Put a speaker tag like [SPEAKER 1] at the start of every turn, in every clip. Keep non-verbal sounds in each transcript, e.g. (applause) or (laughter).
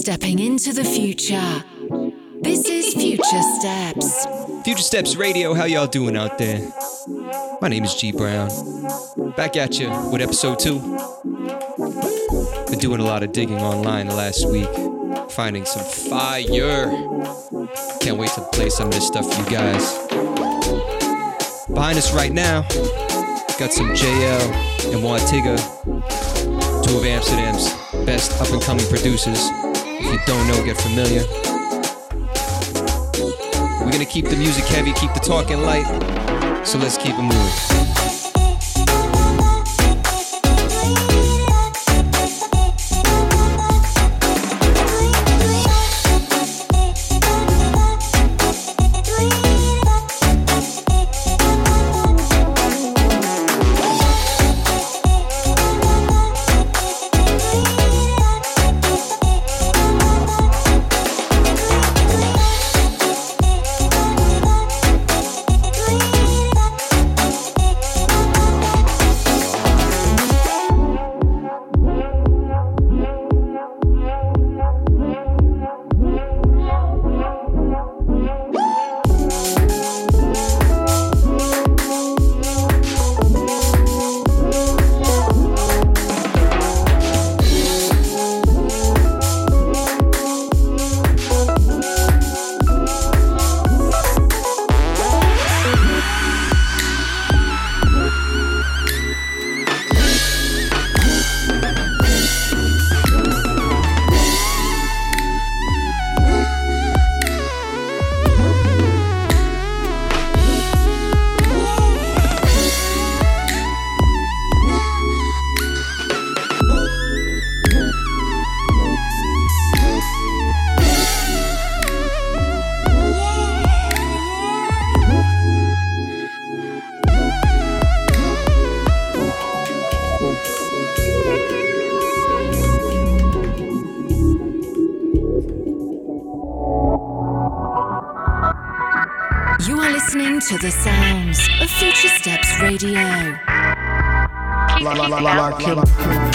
[SPEAKER 1] Stepping into the future. This is Future Steps.
[SPEAKER 2] Future Steps Radio, how y'all doing out there? My name is G Brown. Back at you with episode two. Been doing a lot of digging online the last week, finding some fire. Can't wait to play some of this stuff for you guys. Behind us right now, got some JL and Wantiga, two of Amsterdam's best up and coming producers. If you don't know, get familiar. We're gonna keep the music heavy, keep the talking light. So let's keep it moving.
[SPEAKER 3] La, la, la,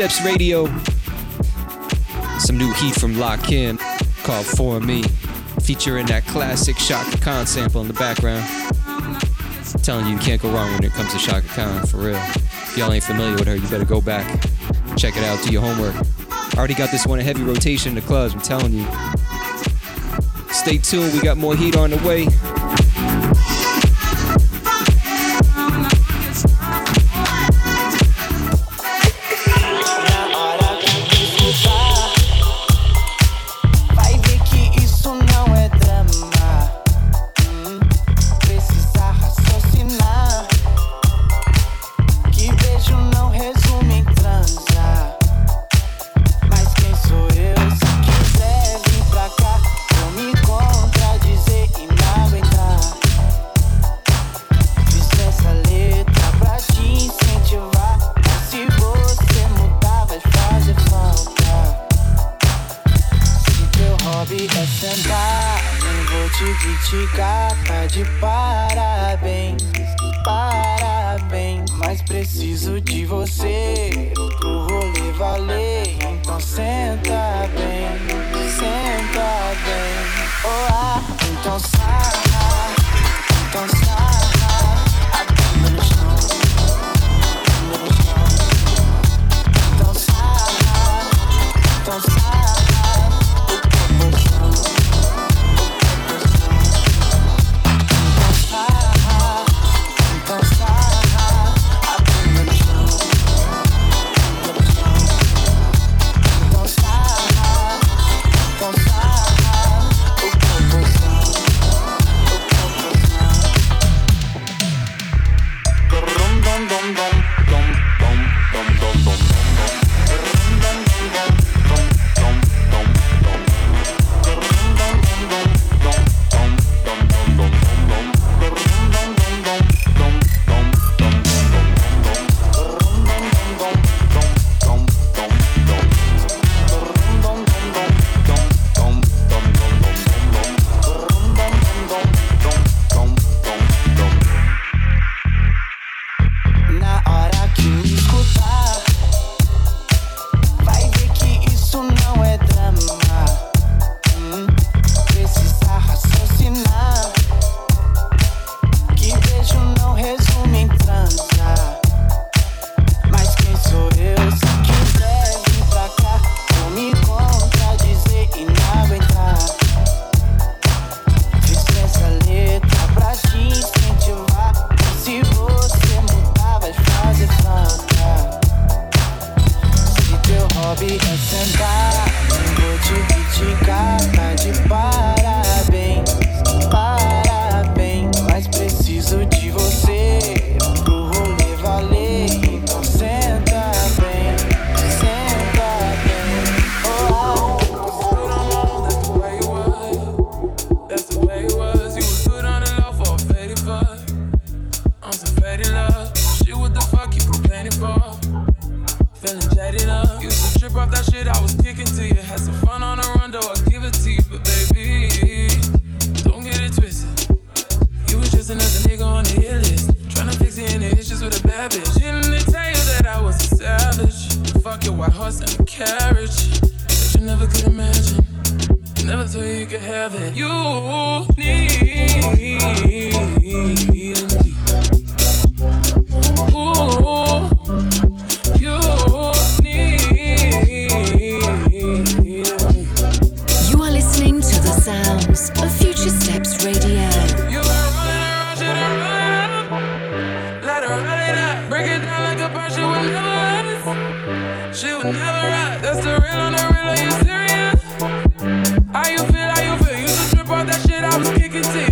[SPEAKER 4] Steps Radio. Some new heat from Lock Kim called For Me, featuring that classic Chaka Khan sample in the background. telling you, you can't go wrong when it comes to Chaka Khan, for real. If y'all ain't familiar with her, you better go back, check it out, do your homework. I already got this one a heavy rotation in the clubs, I'm telling you. Stay tuned, we got more heat on the way.
[SPEAKER 5] I was kicking to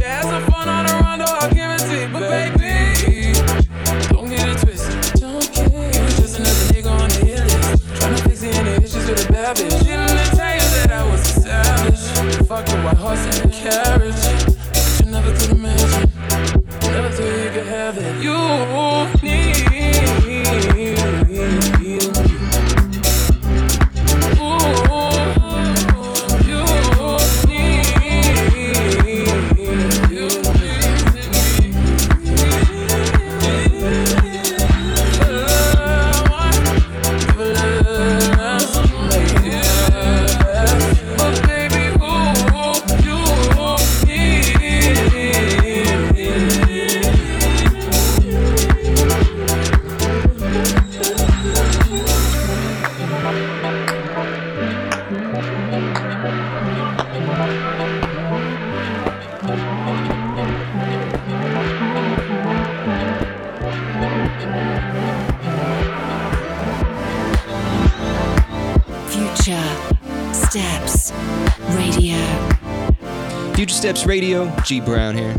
[SPEAKER 5] G Brown here.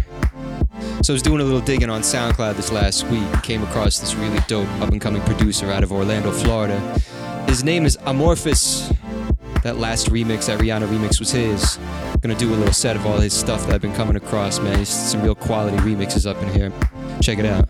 [SPEAKER 5] So I was doing a little digging on SoundCloud this last week, came across this really dope up and coming producer out of Orlando, Florida. His name is Amorphous. That last remix, that Rihanna remix was his. Gonna do a little set of all his stuff that I've been coming across, man. He's some real quality remixes up in here. Check it out.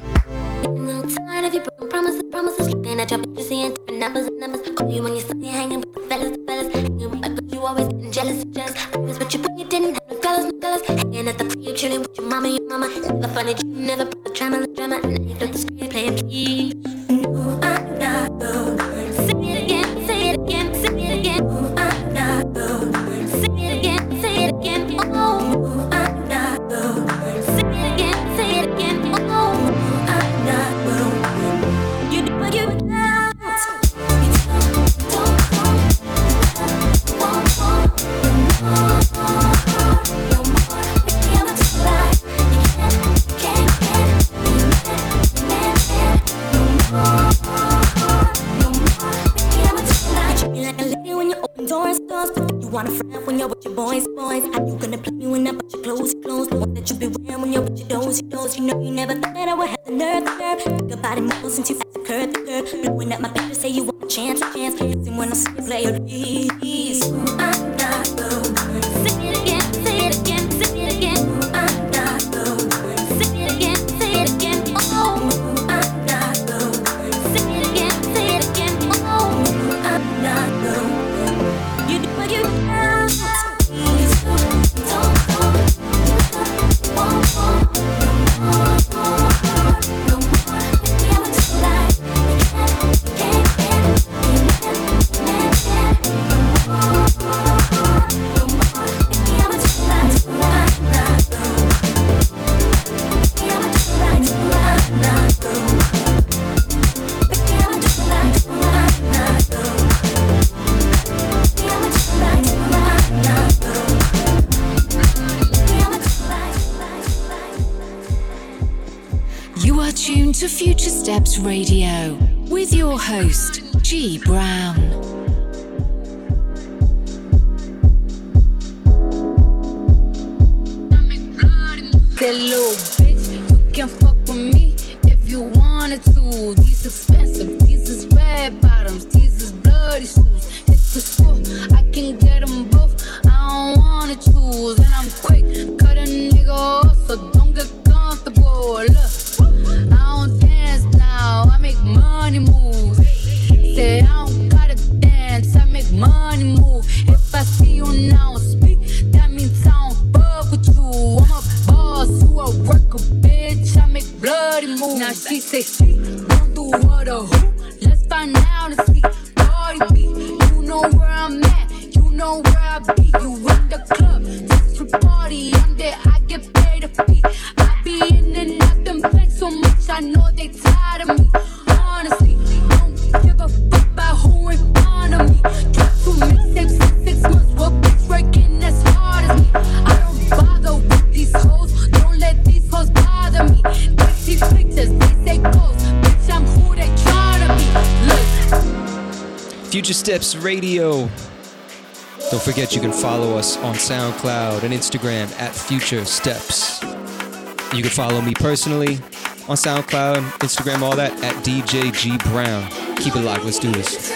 [SPEAKER 6] It's shoes. Hit the school I can get.
[SPEAKER 5] Steps Radio. Don't forget you can follow us on SoundCloud and Instagram at Future Steps. You can follow me personally on SoundCloud, Instagram, all that at DJ G Brown. Keep it locked. Let's do this.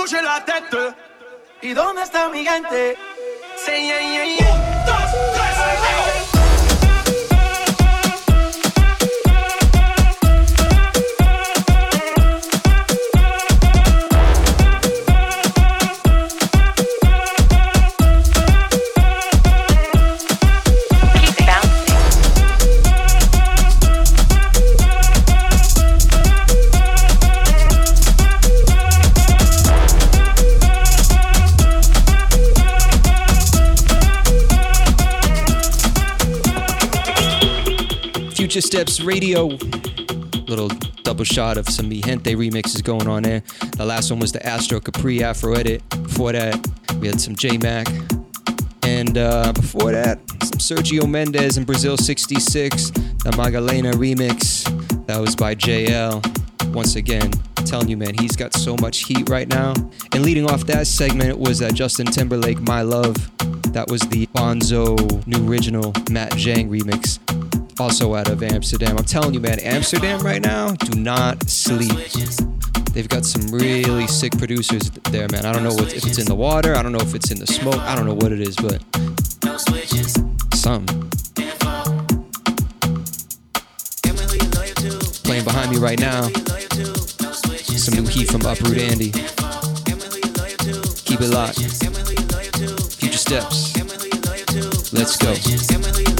[SPEAKER 7] bouger la tête.
[SPEAKER 8] Et dónde
[SPEAKER 9] está mi gente?
[SPEAKER 10] Future Steps Radio. Little double shot of some Mi Gente remixes going on there. The last one was the Astro Capri Afro Edit. Before that, we had some J Mac. And uh, before that, some Sergio Mendes in Brazil 66, the Magalenha remix. That was by JL. Once again, telling you, man, he's got so much heat right now. And leading off that segment was that Justin Timberlake, My Love. That was the Bonzo new original Matt Zhang remix, also out of Amsterdam. I'm telling you, man, Amsterdam right now, do not sleep. They've got some really sick producers there, man. I don't know if it's in the water, I don't know if it's in the smoke, I don't know what it is, but some. Playing behind me right now, some new heat from Uproot Andy. Keep it locked. Future steps. Let's go.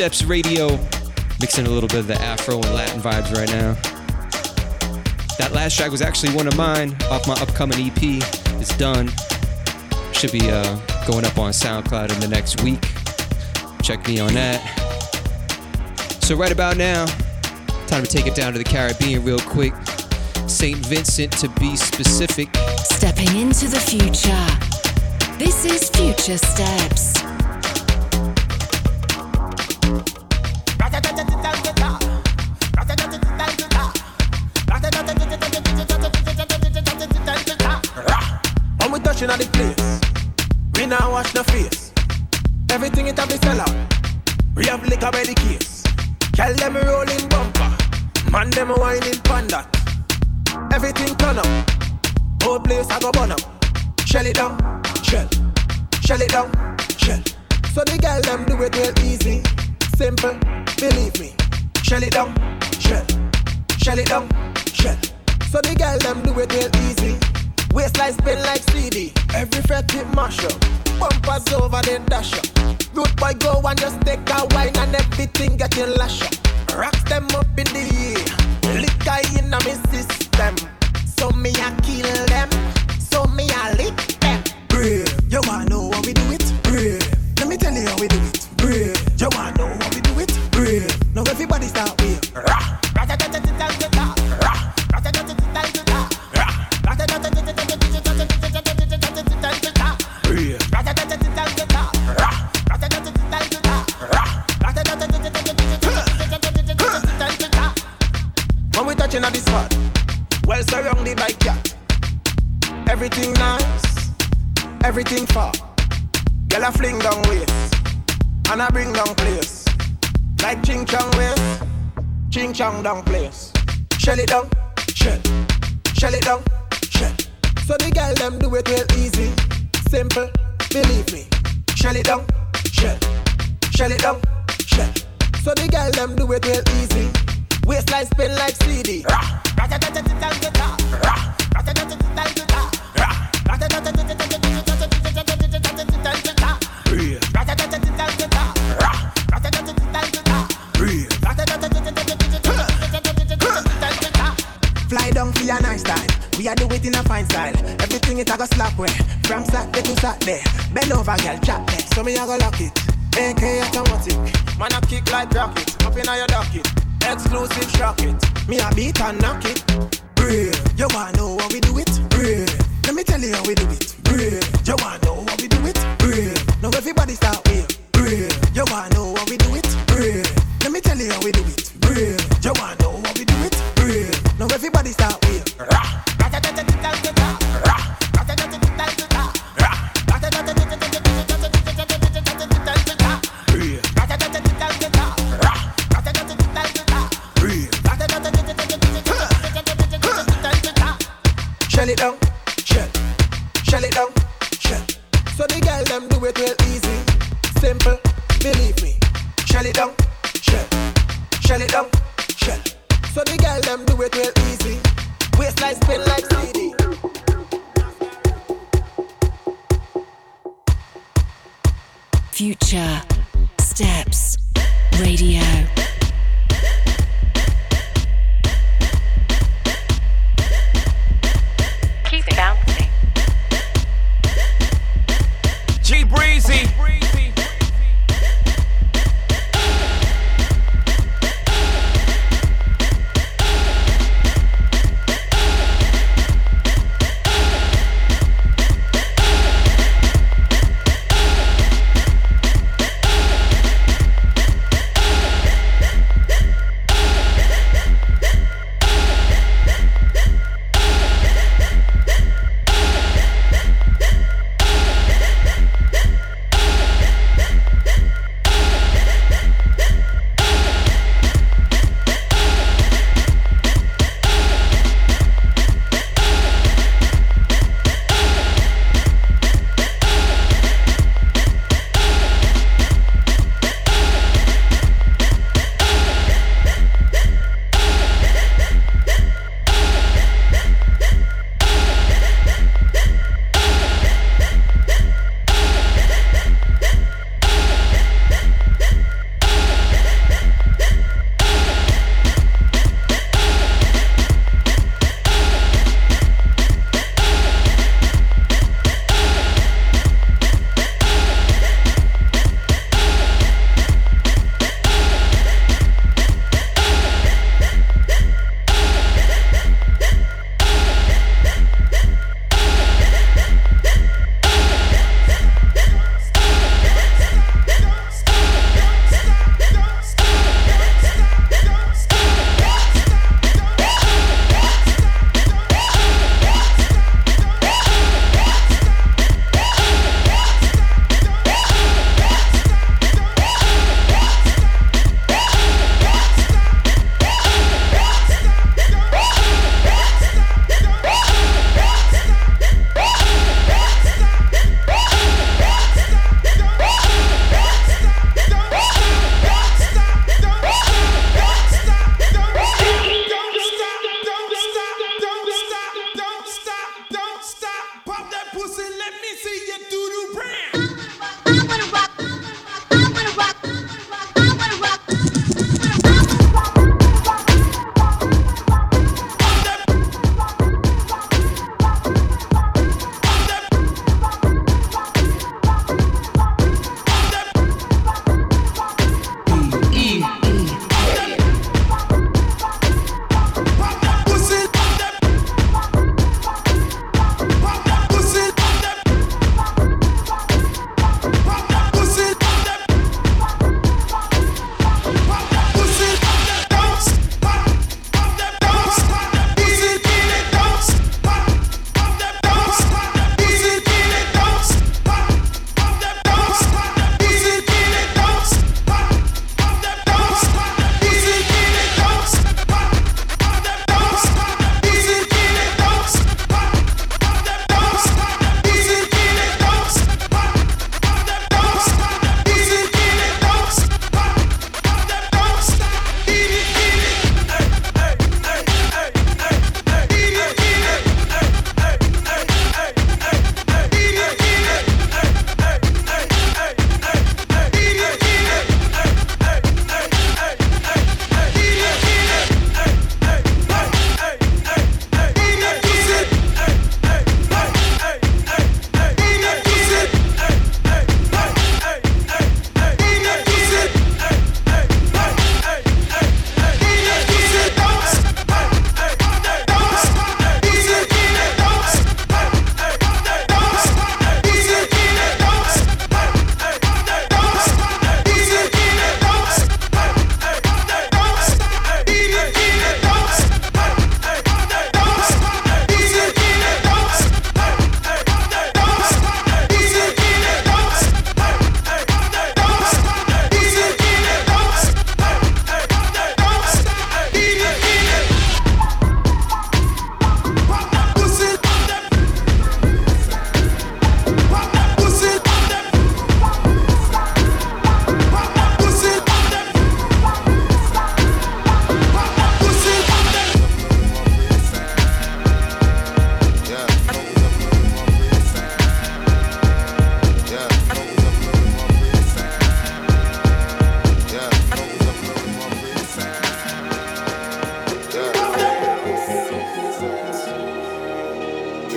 [SPEAKER 2] Steps Radio, mixing a little bit of the Afro and Latin vibes right now. That last track was actually one of mine off my upcoming EP. It's done. Should be uh, going up on SoundCloud in the next week. Check me on that. So, right about now, time to take it down to the Caribbean real quick. St. Vincent to be specific.
[SPEAKER 1] Stepping into the future. This is Future Steps.
[SPEAKER 11] Girl them do it real easy. Waistline spin like CD. Every fret it mash up. Bumpers over then dash up. Root boy go and just take a wine and everything get you lash up. Rocks them up in the air. Liquor in me system. So me a kill them. So me a lick them. Brave. You wanna know how we do it? Brave. Let me tell you how we do it. Brave. You wanna know how we do it? Brave. Now everybody start far. Girl I fling down waist, and I bring down place. Like ching chong waist, ching chong down place. Shell it down, shell, shell it down, shell. So the girl them do it real easy, simple, believe me. Shell it down, shell, shell it down, shell. So the girl them do it real easy. Waistline spin like CD. Rah, down for your nice time. We are do it in a fine style. Everything it a go slap way. From Saturday to Saturday. Bend over, girl, chop it. So me a go lock it. AK automatic. Man a kick like rocket. Up in your docket. Exclusive shock it. Me a beat and knock it. Brave. You wanna know how we do it? Brave. Let me tell you how we do it. Brave. You wanna know how we do it? Brave. Now everybody start with brave. You wanna know how we do it? Brave. Let me tell you how we do it. Brave. You wanna know everybody stop.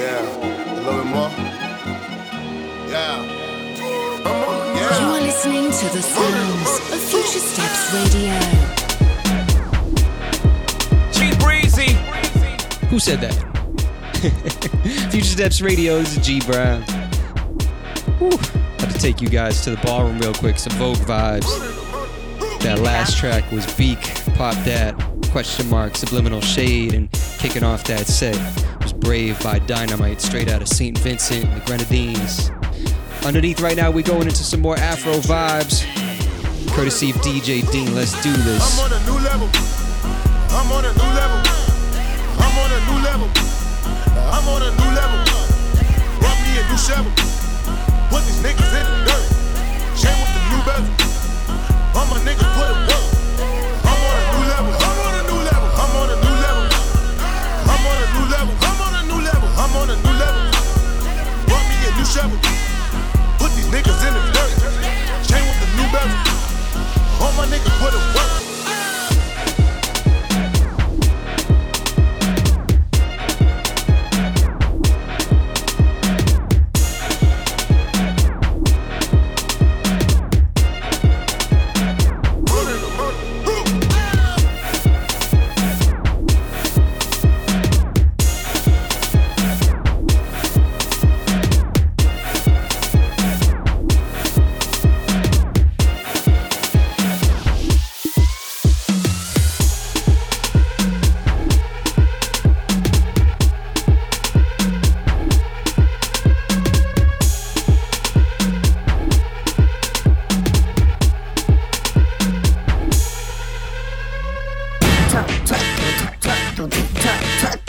[SPEAKER 11] Yeah.
[SPEAKER 1] A little bit
[SPEAKER 3] more. Yeah. Yeah.
[SPEAKER 12] You are
[SPEAKER 1] listening to the sounds of Future Steps Radio.
[SPEAKER 12] G Breezy.
[SPEAKER 2] Who said that? (laughs) Future Steps Radio is G Brown. Whew. Had to take you guys to the ballroom real quick. Some Vogue vibes. That last track was Beak. Pop that. Question mark. Subliminal shade. And kicking off that set. Brave by Dynamite, straight out of St. Vincent and the Grenadines. Underneath right now, we're going into some more Afro vibes, courtesy of DJ Dean. Let's do this.
[SPEAKER 13] I'm on a new level. I'm on a new level. I'm on a new level. I'm on a new level. Brought me a new shovel. Put these niggas in the dirt. Chain with the new bezel. All my niggas put it shovel. Put these niggas in the dirt. Chain with the new bezel. All my niggas put it work.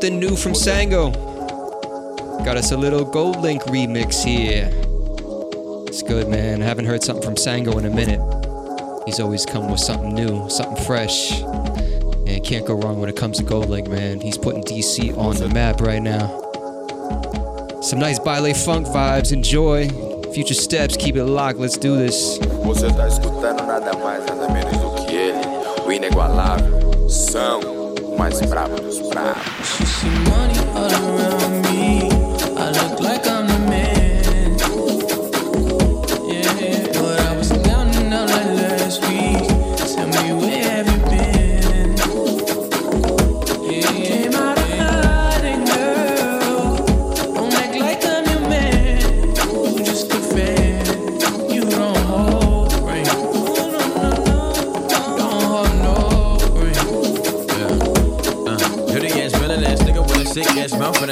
[SPEAKER 2] Something new from Sango. Got us a little GoldLink remix here. It's good, man. I haven't heard something from Sango in a minute. He's always come with something new, something fresh. And can't go wrong when it comes to GoldLink, man. He's putting DC on the map right now. Some nice baile funk vibes. Enjoy. Future steps, keep it locked. Let's do this.
[SPEAKER 14] Você tá escutando nada mais, nada menos do que ele, o inigualável, são mais brabo dos bravos.
[SPEAKER 15] Money all around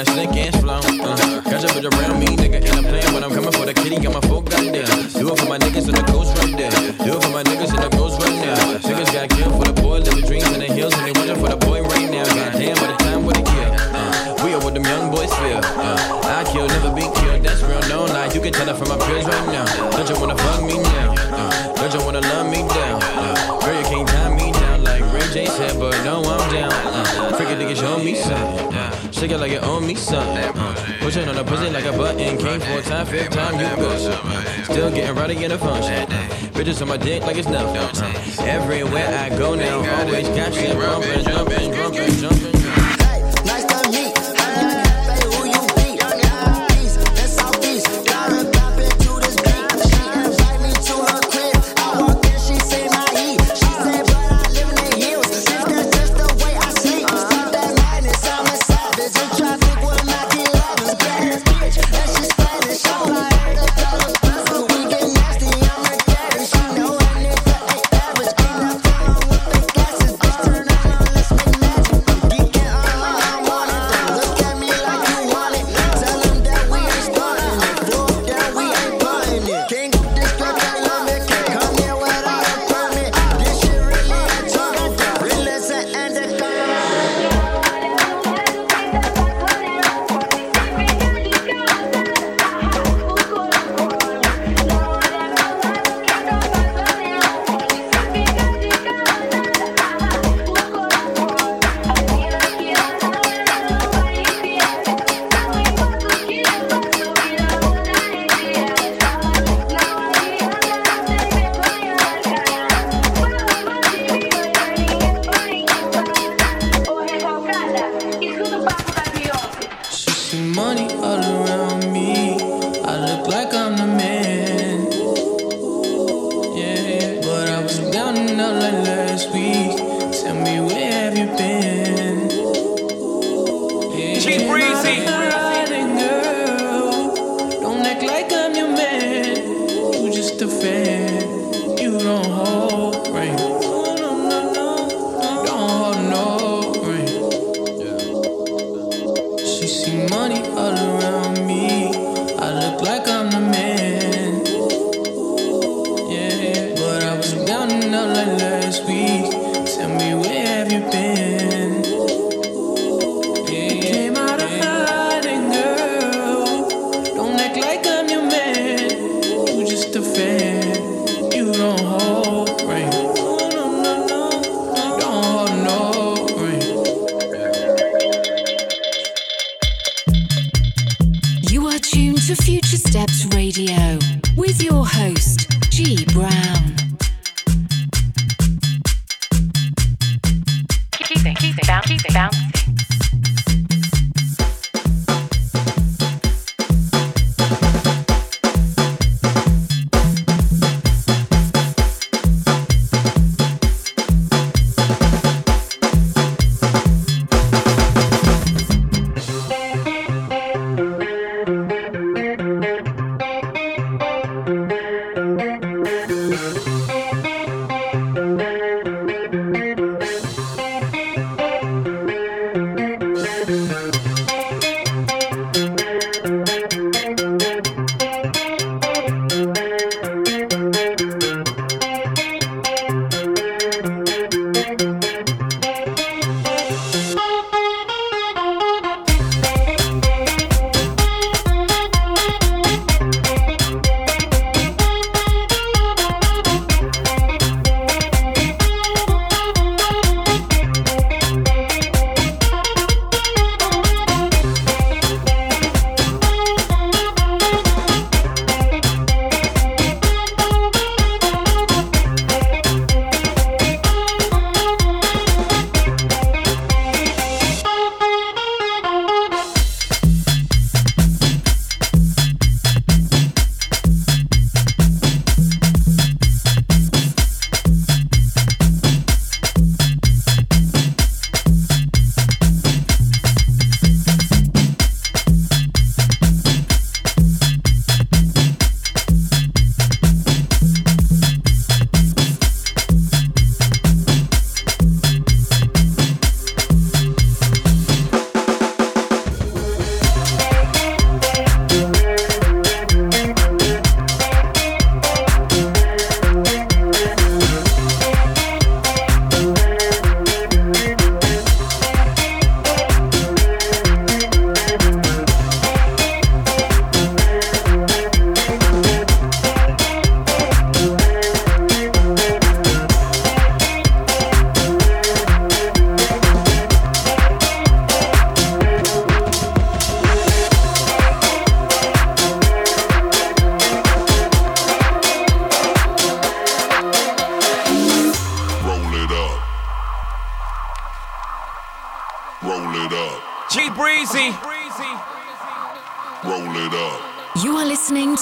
[SPEAKER 15] a
[SPEAKER 16] stink ass flow. Uh, got your bitch around me, nigga, and I'm playing when I'm coming for the kitty. Got my folk got there. Do it for my niggas and the ghost right there. Do it for my niggas and the ghost right now. Niggas got killed for the boy, living dreams in the hills, and they waiting for the boy right now. Goddamn, by the time with a kill. Uh, we are what them young boys feel. Uh, I kill, never be killed. That's real, no lie. You can tell it from my peers right now. Don't you wanna fuck me now? Uh, don't you wanna love me down? Uh, girl, you can't tie me down like Ray J said, but no, I'm down. Uh, freaking nigga, show me something. Shake it like it owe me something. Uh, push it on the pussy like a button. Came for a time, fifth time, you. Uh, still getting rowdy in the function. Uh, bitches on my dick like it's nothing. Uh, everywhere I go now, always got shit bumping, jumping, jumping, jumping.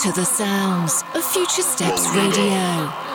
[SPEAKER 17] To the
[SPEAKER 5] sounds of Future Steps Radio.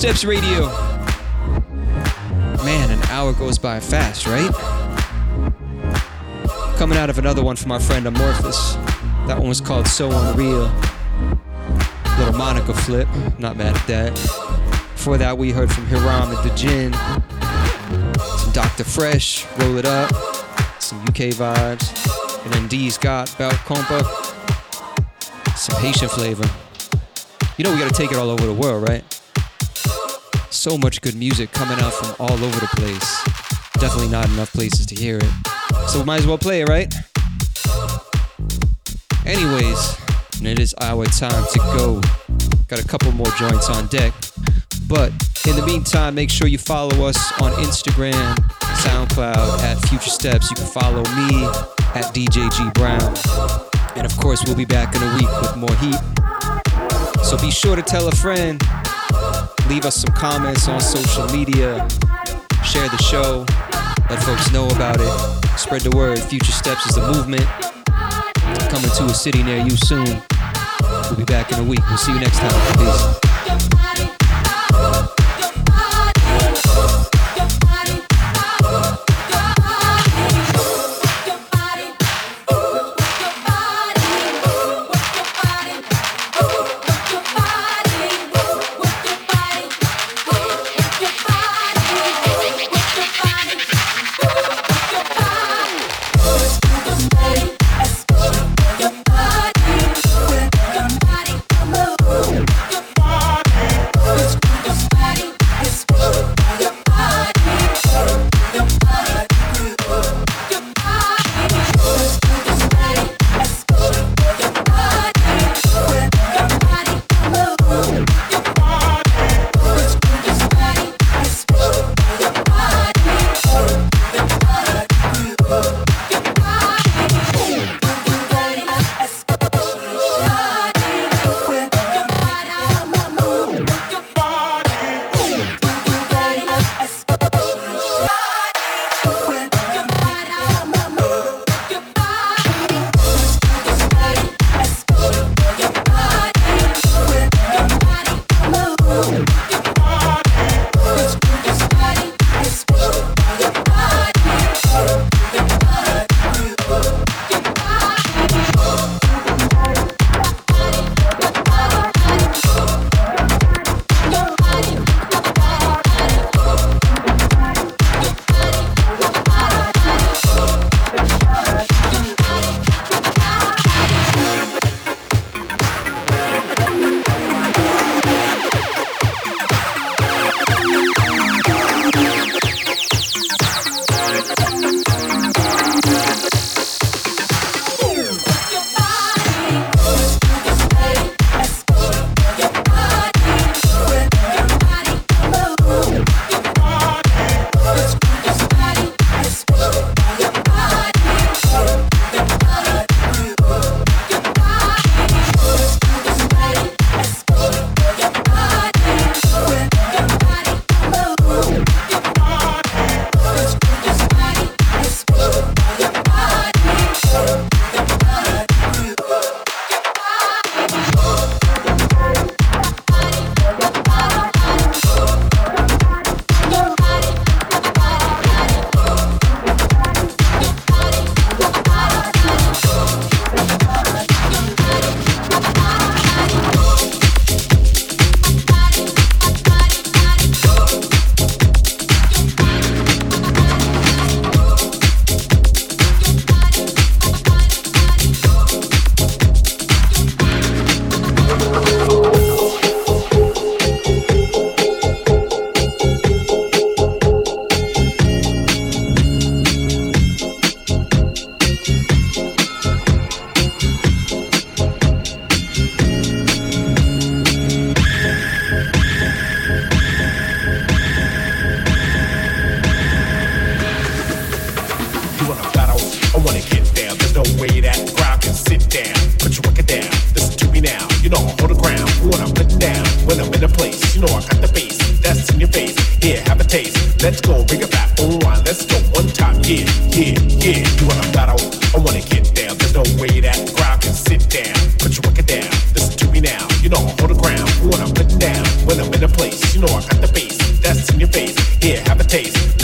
[SPEAKER 5] Steps Radio.
[SPEAKER 2] Man, an hour goes by fast, right? Coming out of another one from our friend Amorphous. That one was called So Unreal. Little Monica flip. Not mad at that. Before that, we heard from Hiram at the Gin. Some Dr. Fresh, Roll It Up. Some UK vibes. And then D's got Belt Compa. Some Haitian flavor. You know we gotta take it all over the world, right? So much good music coming out from all over the place. Definitely not enough places to hear it. So might as well play it, right? Anyways, and it is our time to go. Got a couple more joints on deck. But in the meantime, make sure you follow us on Instagram, SoundCloud at Future Steps. You can follow me at DJG Brown. And of course, we'll be back in a week with more heat. So be sure to tell a friend, leave us some comments on social media, share the show, let folks know about it, spread the word. Future Steps is the movement. Coming to a city near you soon. We'll be back in a week. We'll see you next time. Peace.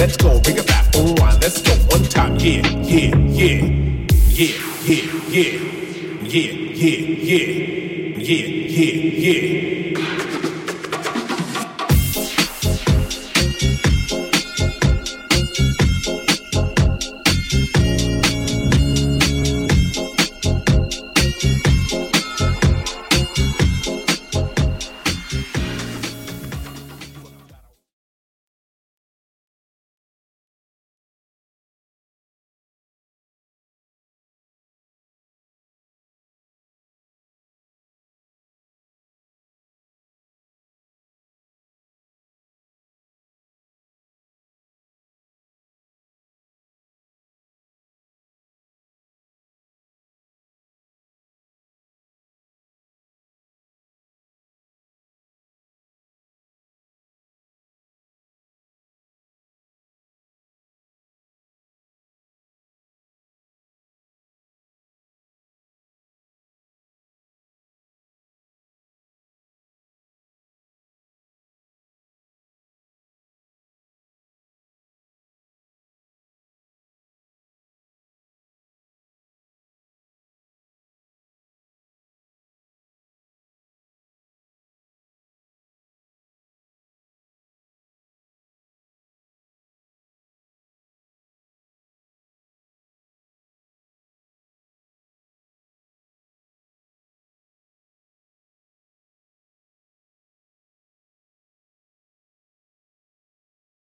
[SPEAKER 18] let's go. Bring it back, all right, let's go. One time, yeah, yeah, yeah, yeah, yeah, yeah, yeah.